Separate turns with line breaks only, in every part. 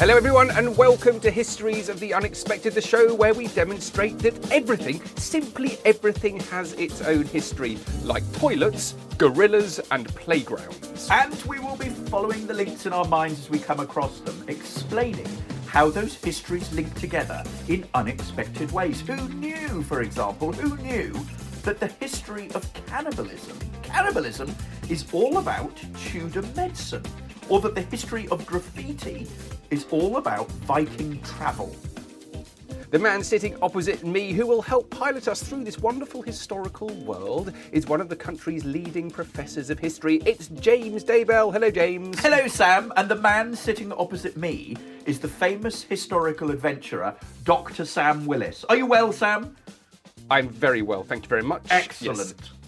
Hello, everyone, and welcome to Histories of the Unexpected, the show where we demonstrate that everything, simply everything, has its own history, like toilets, gorillas, and playgrounds.
And we will be following the links in our minds as we come across them, explaining how those histories link together in unexpected ways. Who knew, for example, who knew that the history of cannibalism, cannibalism is all about Tudor medicine, or that the history of graffiti is all about Viking travel.
The man sitting opposite me, who will help pilot us through this wonderful historical world, is one of the country's leading professors of history. It's James Daybell. Hello, James.
Hello, Sam, and the man sitting opposite me is the famous historical adventurer, Dr. Sam Willis. Are you well, Sam?
I'm very well, thank you very much.
Excellent.
Yes.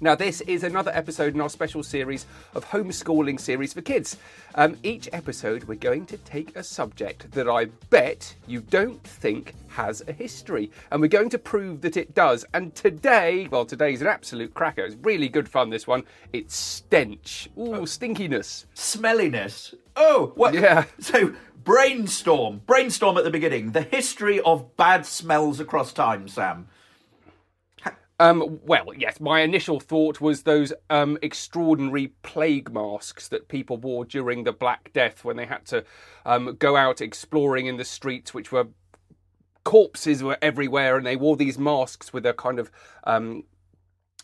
Now, this is another episode in our special series of homeschooling series for kids. Um, each episode, we're going to take a subject that I bet you don't think has a history, and we're going to prove that it does. And today, well, today's an absolute cracker. It's really good fun, this one. It's stench. Ooh, stinkiness.
Smelliness. Oh, what?
Yeah.
So, brainstorm. Brainstorm at the beginning. The history of bad smells across time, Sam.
Um, well, yes, my initial thought was those um, extraordinary plague masks that people wore during the Black Death when they had to um, go out exploring in the streets, which were corpses were everywhere, and they wore these masks with a kind of um,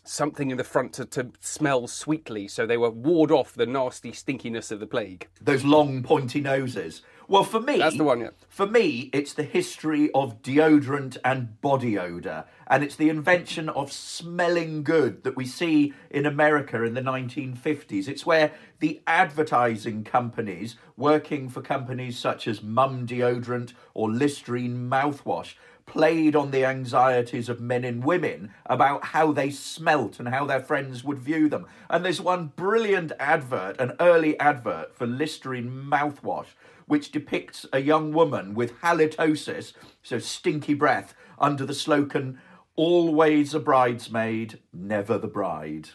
something in the front to, to smell sweetly, so they were ward off the nasty stinkiness of the plague.
Those long, pointy noses. Well, for me,
That's the one, yeah.
For me, it's the history of deodorant and body odor, and it's the invention of smelling good that we see in America in the 1950s. It's where the advertising companies, working for companies such as Mum Deodorant or Listerine mouthwash, played on the anxieties of men and women about how they smelt and how their friends would view them. And there's one brilliant advert, an early advert for Listerine mouthwash, which depicts a young woman with halitosis, so stinky breath, under the slogan, Always a bridesmaid, never the bride.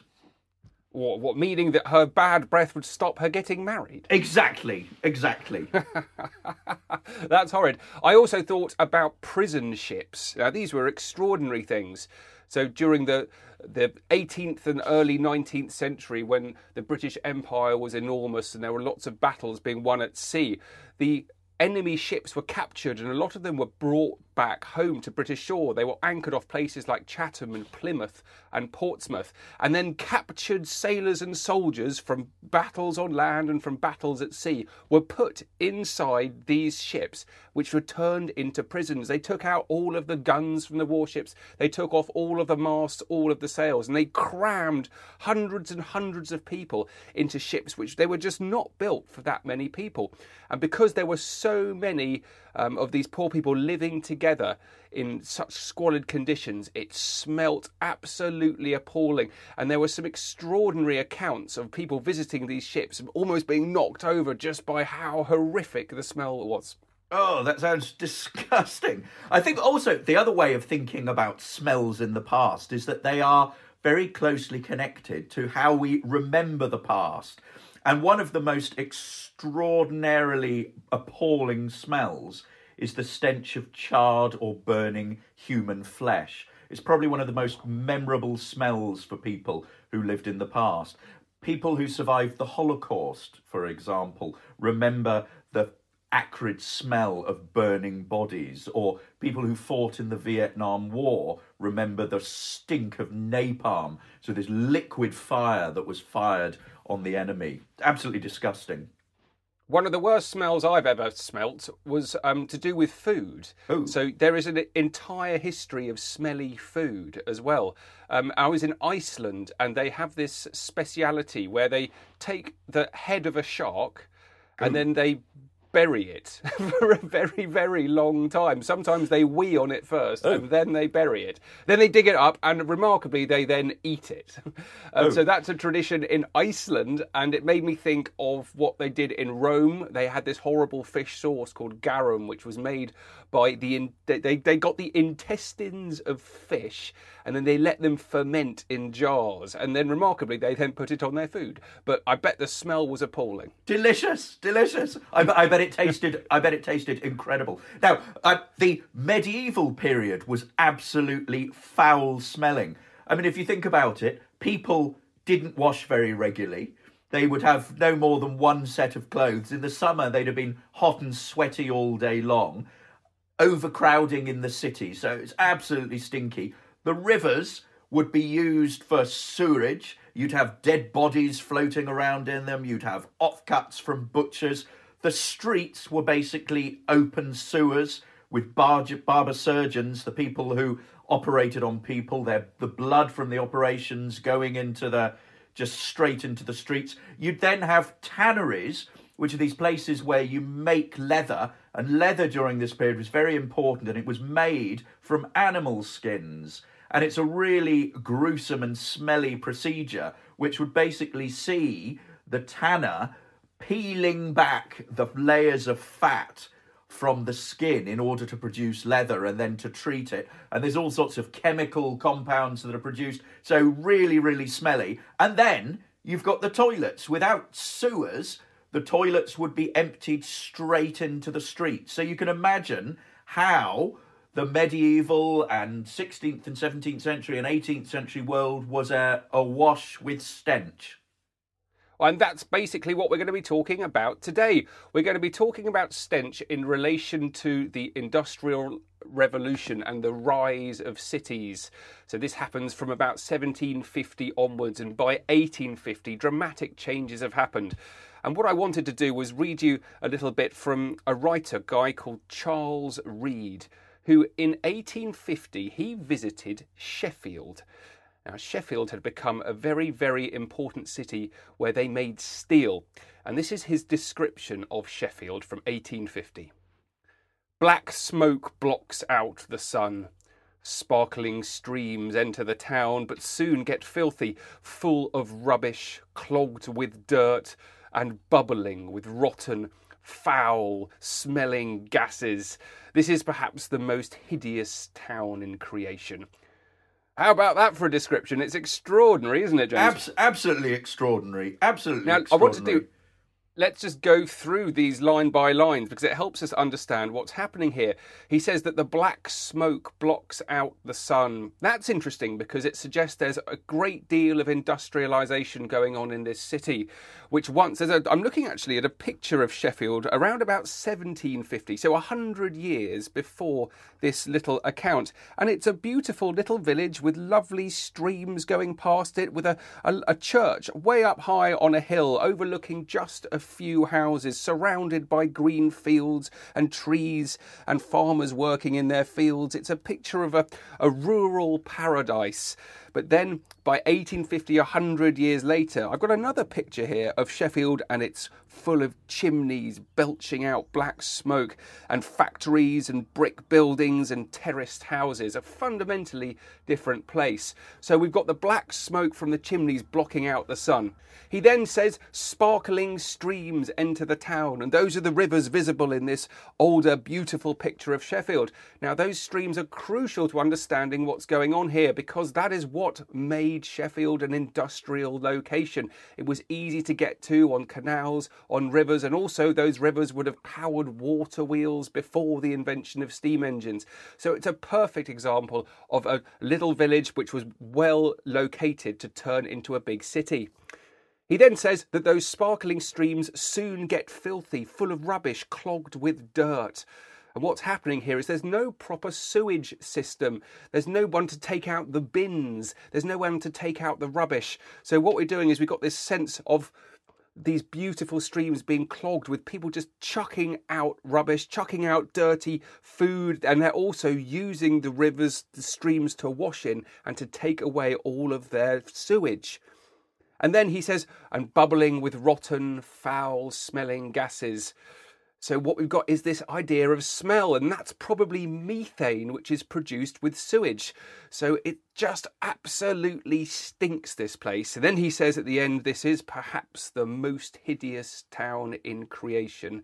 What, what meaning that her bad breath would stop her getting married?
Exactly, exactly.
That's horrid. I also thought about prison ships. Now, these were extraordinary things. So during the the 18th and early 19th century, when the British Empire was enormous and there were lots of battles being won at sea, the enemy ships were captured and a lot of them were brought back home to British shore. They were anchored off places like Chatham and Plymouth and Portsmouth, and then captured sailors and soldiers from battles on land and from battles at sea were put inside these ships, which were turned into prisons. They took out all of the guns from the warships, they took off all of the masts, all of the sails, and they crammed hundreds and hundreds of people into ships which they were just not built for that many people. And because there were so many um, of these poor people living together in such squalid conditions, it smelt absolutely appalling. And there were some extraordinary accounts of people visiting these ships almost being knocked over just by how horrific the smell was.
Oh, that sounds disgusting. I think also the other way of thinking about smells in the past is that they are very closely connected to how we remember the past. And one of the most extraordinarily appalling smells is the stench of charred or burning human flesh. It's probably one of the most memorable smells for people who lived in the past. People who survived the Holocaust, for example, remember the acrid smell of burning bodies, or people who fought in the Vietnam War remember the stink of napalm, so this liquid fire that was fired on the enemy. Absolutely disgusting.
One of the worst smells I've ever smelt was um, to do with food.
Oh.
So there is an entire history of smelly food as well. Um, I was in Iceland and they have this speciality where they take the head of a shark and then they bury it for a very, very long time. Sometimes they wee on it first and then they bury it. Then they dig it up and remarkably they then eat it. Um, So that's a tradition in Iceland and it made me think of what they did in Rome. They had this horrible fish sauce called garum, which was made by the in, they, they they got the intestines of fish and then they let them ferment in jars and then remarkably they then put it on their food. But I bet the smell was appalling.
Delicious, delicious. I, I bet bet it tasted. I bet it tasted incredible. Now, uh, the medieval period was absolutely foul smelling. I mean, if you think about it, people didn't wash very regularly. They would have no more than one set of clothes. In the summer, they'd have been hot and sweaty all day long, overcrowding in the city. So it's absolutely stinky. The rivers would be used for sewerage. You'd have dead bodies floating around in them. You'd have offcuts from butchers. The streets were basically open sewers with barber surgeons, the people who operated on people, their the blood from the operations going into the just straight into the streets. You'd then have tanneries, which are these places where you make leather, and leather during this period was very important, and it was made from animal skins. And it's a really gruesome and smelly procedure, which would basically see the tanner peeling back the layers of fat from the skin in order to produce leather and then to treat it. And there's all sorts of chemical compounds that are produced. So, really, really smelly. And then you've got the toilets. Without sewers, the toilets would be emptied straight into the street. So, you can imagine how the medieval and 16th and 17th century and 18th century world was a, awash with stench.
And that's basically what we're going to be talking about today. We're going to be talking about stench in relation to the Industrial Revolution and the rise of cities. So, this happens from about 1750 onwards, and by 1850, dramatic changes have happened. And what I wanted to do was read you a little bit from a writer, guy called Charles Reade who in 1850 he visited Sheffield. Now, Sheffield had become a very, very important city where they made steel, and this is his description of Sheffield from 1850. Black smoke blocks out the sun. Sparkling streams enter the town, but soon get filthy, full of rubbish, clogged with dirt, and bubbling with rotten foul smelling gases. This is perhaps the most hideous town in creation. How about that for a description? It's extraordinary, isn't it, James?
Abs- absolutely extraordinary. Absolutely
now,
extraordinary.
I want to do let's just go through these line by lines because it helps us understand what's happening here. He says that the black smoke blocks out the sun. That's interesting because it suggests there's a great deal of industrialization going on in this city, which once I'm looking actually at a picture of Sheffield around about 1750, so 100 years before this little account. And it's a beautiful little village with lovely streams going past it with a, a, a church way up high on a hill overlooking just a few houses surrounded by green fields and trees and farmers working in their fields. It's a picture of a, a rural paradise. But then by 1850, 100 years later, I've got another picture here of Sheffield and it's full of chimneys belching out black smoke and factories and brick buildings and terraced houses, a fundamentally different place. So we've got the black smoke from the chimneys blocking out the sun. He then says sparkling streams enter the town, and those are the rivers visible in this older, beautiful picture of Sheffield. Now, those streams are crucial to understanding what's going on here because that is what made Sheffield an industrial location. It was easy to get to on canals, on rivers, and also those rivers would have powered water wheels before the invention of steam engines. So it's a perfect example of a little village which was well located to turn into a big city. He then says that those sparkling streams soon get filthy, full of rubbish, clogged with dirt. And what's happening here is there's no proper sewage system. There's no one to take out the bins. There's no one to take out the rubbish. So what we're doing is we've got this sense of these beautiful streams being clogged with people just chucking out rubbish, chucking out dirty food, and they're also using the rivers, the streams to wash in and to take away all of their sewage. And then he says, and bubbling with rotten, foul smelling gases. So, what we've got is this idea of smell, and that's probably methane, which is produced with sewage. So, it just absolutely stinks, this place. And then he says at the end, this is perhaps the most hideous town in creation.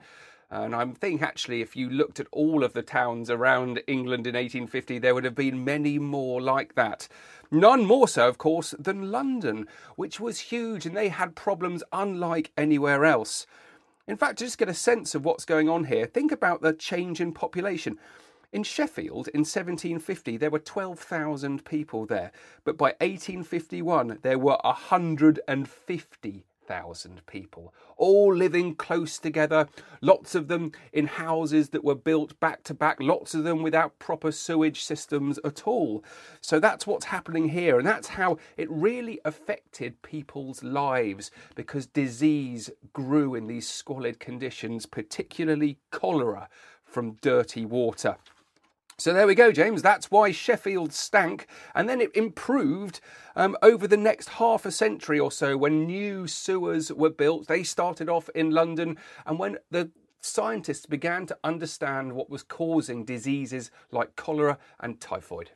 And I'm thinking actually, if you looked at all of the towns around England in 1850, there would have been many more like that. None more so, of course, than London, which was huge and they had problems unlike anywhere else. In fact, to just get a sense of what's going on here, think about the change in population. In Sheffield in 1750, there were 12,000 people there, but by 1851, there were 150,000 people, all living close together, lots of them in houses that were built back to back, lots of them without proper sewage systems at all. So that's what's happening here, and that's how it really affected people's lives because disease grew in these squalid conditions, particularly cholera from dirty water. So there we go, James. That's why Sheffield stank. And then it improved um, over the next half a century or so when new sewers were built. They started off in London. And when the scientists began to understand what was causing diseases like cholera and typhoid.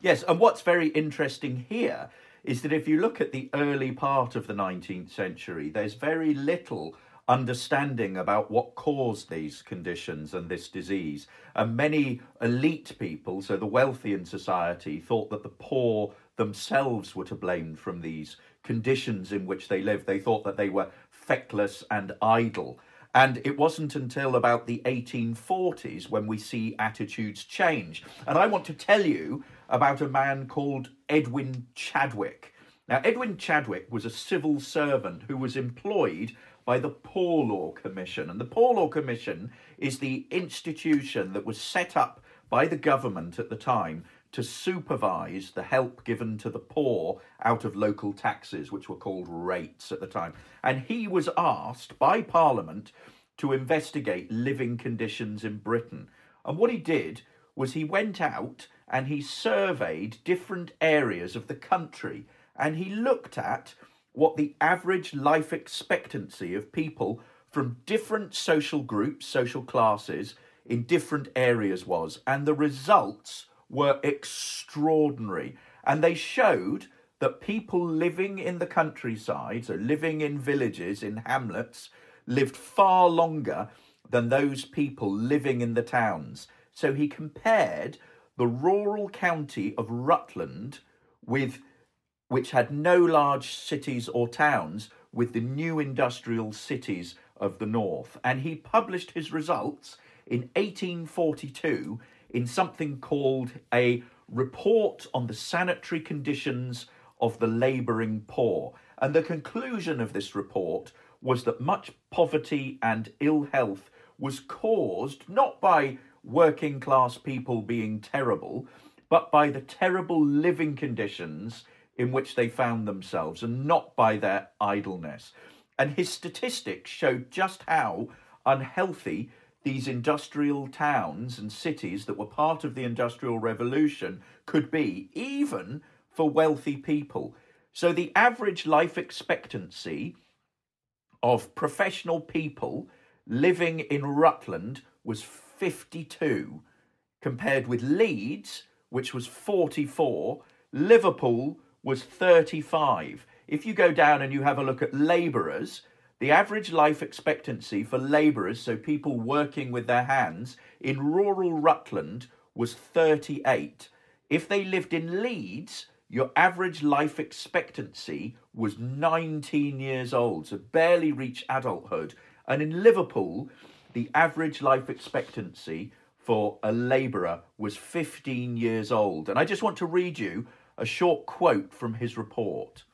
Yes, and what's very interesting here is that if you look at the early part of the 19th century, there's very little understanding about what caused these conditions and this disease. And many elite people, so the wealthy in society, thought that the poor themselves were to blame from these conditions in which they lived. They thought that they were feckless and idle. And it wasn't until about the 1840s when we see attitudes change. And I want to tell you about a man called Edwin Chadwick. Now, Edwin Chadwick was a civil servant who was employed by the Poor Law Commission. And the Poor Law Commission is the institution that was set up by the government at the time to supervise the help given to the poor out of local taxes, which were called rates at the time. And he was asked by Parliament to investigate living conditions in Britain. And what he did was he went out and he surveyed different areas of the country and he looked at what the average life expectancy of people from different social groups, social classes in different areas was. And the results were extraordinary. And they showed that people living in the countryside, so living in villages, in hamlets, lived far longer than those people living in the towns. So he compared the rural county of Rutland with which had no large cities or towns with the new industrial cities of the north. And he published his results in 1842 in something called a Report on the Sanitary Conditions of the Labouring Poor. And the conclusion of this report was that much poverty and ill health was caused not by working class people being terrible, but by the terrible living conditions in which they found themselves and not by their idleness. And his statistics showed just how unhealthy these industrial towns and cities that were part of the Industrial Revolution could be, even for wealthy people. So the average life expectancy of professional people living in Rutland was 52, compared with Leeds, which was 44, Liverpool, was 35. If you go down and you have a look at labourers, the average life expectancy for labourers, so people working with their hands, in rural Rutland was 38. If they lived in Leeds, your average life expectancy was 19 years old, so barely reached adulthood. And in Liverpool, the average life expectancy for a labourer was 15 years old. And I just want to read you a short quote from his report.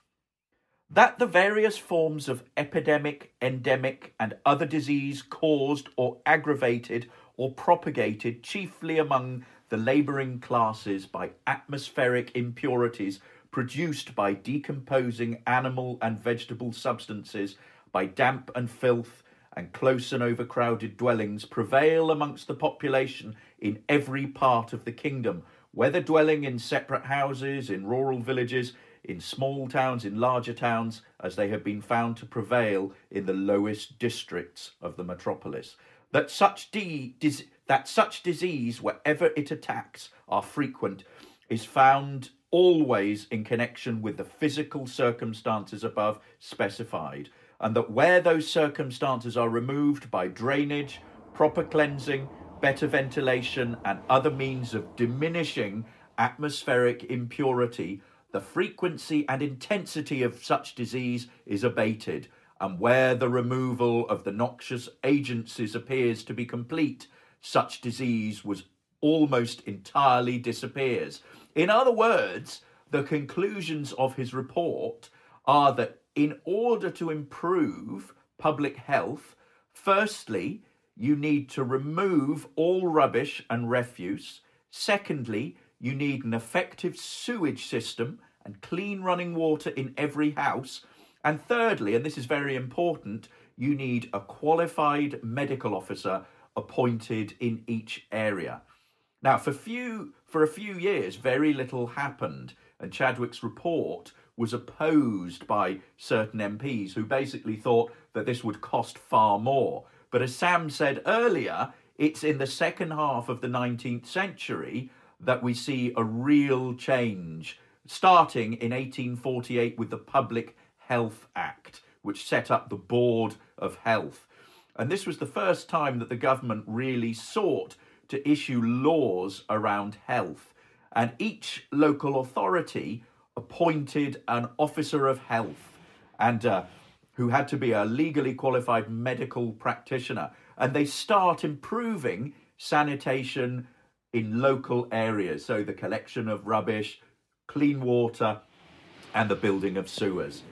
That the various forms of epidemic, endemic, and other disease caused or aggravated or propagated chiefly among the labouring classes by atmospheric impurities produced by decomposing animal and vegetable substances, by damp and filth, and close and overcrowded dwellings prevail amongst the population in every part of the kingdom, whether dwelling in separate houses, in rural villages, in small towns, in larger towns, as they have been found to prevail in the lowest districts of the metropolis. That such, de- dis- that such disease, wherever it attacks, are frequent, is found always in connection with the physical circumstances above specified, and that where those circumstances are removed by drainage, proper cleansing, better ventilation, and other means of diminishing atmospheric impurity, the frequency and intensity of such disease is abated, and where the removal of the noxious agencies appears to be complete, such disease was almost entirely disappears. In other words, the conclusions of his report are that in order to improve public health, firstly, you need to remove all rubbish and refuse. Secondly, you need an effective sewage system and clean running water in every house. And thirdly, and this is very important, you need a qualified medical officer appointed in each area. Now, for few for a few years, very little happened, and Chadwick's report was opposed by certain MPs who basically thought that this would cost far more. But as Sam said earlier, it's in the second half of the 19th century that we see a real change, starting in 1848 with the Public Health Act, which set up the Board of Health. And this was the first time that the government really sought to issue laws around health. And each local authority appointed an officer of health and uh, who had to be a legally qualified medical practitioner. And they start improving sanitation in local areas. So the collection of rubbish, clean water, and the building of sewers.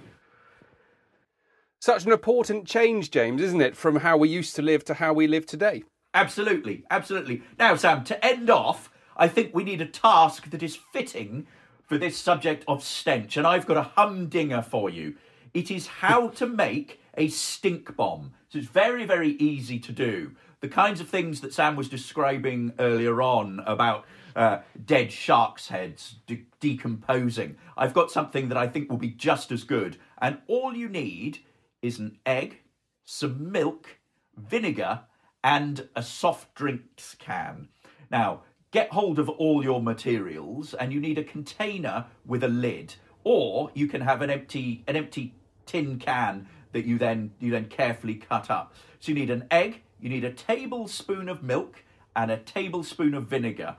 Such an important change, James, isn't it, from how we used to live to how we live today?
Absolutely, absolutely. Now, Sam, to end off, I think we need a task that is fitting for this subject of stench, and I've got a humdinger for you. It is how to make a stink bomb. So it's very, very easy to do. The kinds of things that Sam was describing earlier on about uh, dead sharks' heads de- decomposing. I've got something that I think will be just as good. And all you need is an egg, some milk, vinegar, and a soft drinks can. Now, get hold of all your materials and you need a container with a lid or you can have an empty an empty tin can that you then you then carefully cut up. So you need an egg, you need a tablespoon of milk and a tablespoon of vinegar.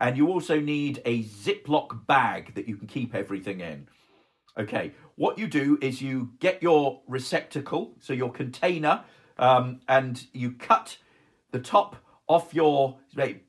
And you also need a Ziploc bag that you can keep everything in. Okay, what you do is you get your receptacle, so your container um, and you cut the top off your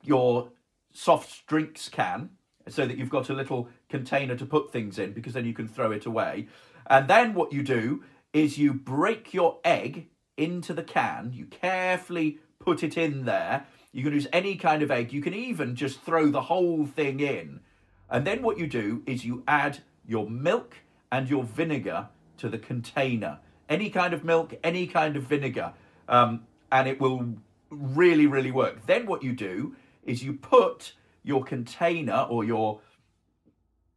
your soft drinks can so that you've got a little container to put things in because then you can throw it away. And then what you do is you break your egg into the can, you carefully put it in there. You can use any kind of egg, you can even just throw the whole thing in. And then what you do is you add your milk and your vinegar to the container. Any kind of milk, any kind of vinegar um, and it will really, really work. Then what you do is you put your container or your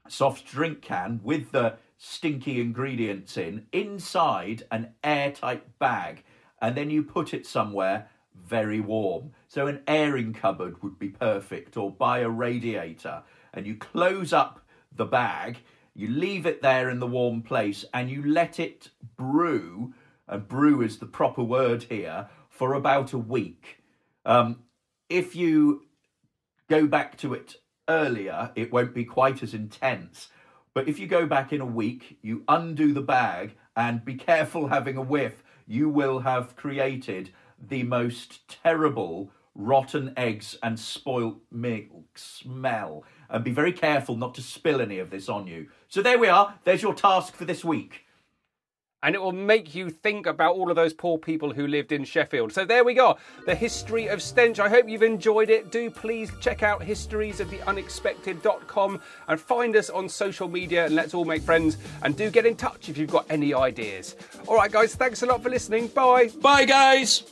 soft drink can with the stinky ingredients in inside an airtight bag and then you put it somewhere very warm. So an airing cupboard would be perfect or by a radiator and you close up the bag, you leave it there in the warm place and you let it brew and brew is the proper word here, for about a week. Um, if you go back to it earlier, it won't be quite as intense. But if you go back in a week, you undo the bag and be careful having a whiff, you will have created the most terrible rotten eggs and spoilt milk smell. And be very careful not to spill any of this on you. So there we are. There's your task for this week
and it will make you think about all of those poor people who lived in Sheffield. So there we go, the history of stench. I hope you've enjoyed it. Do please check out historiesoftheunexpected.com and find us on social media and let's all make friends and do get in touch if you've got any ideas. All right, guys, thanks a lot for listening. Bye.
Bye, guys.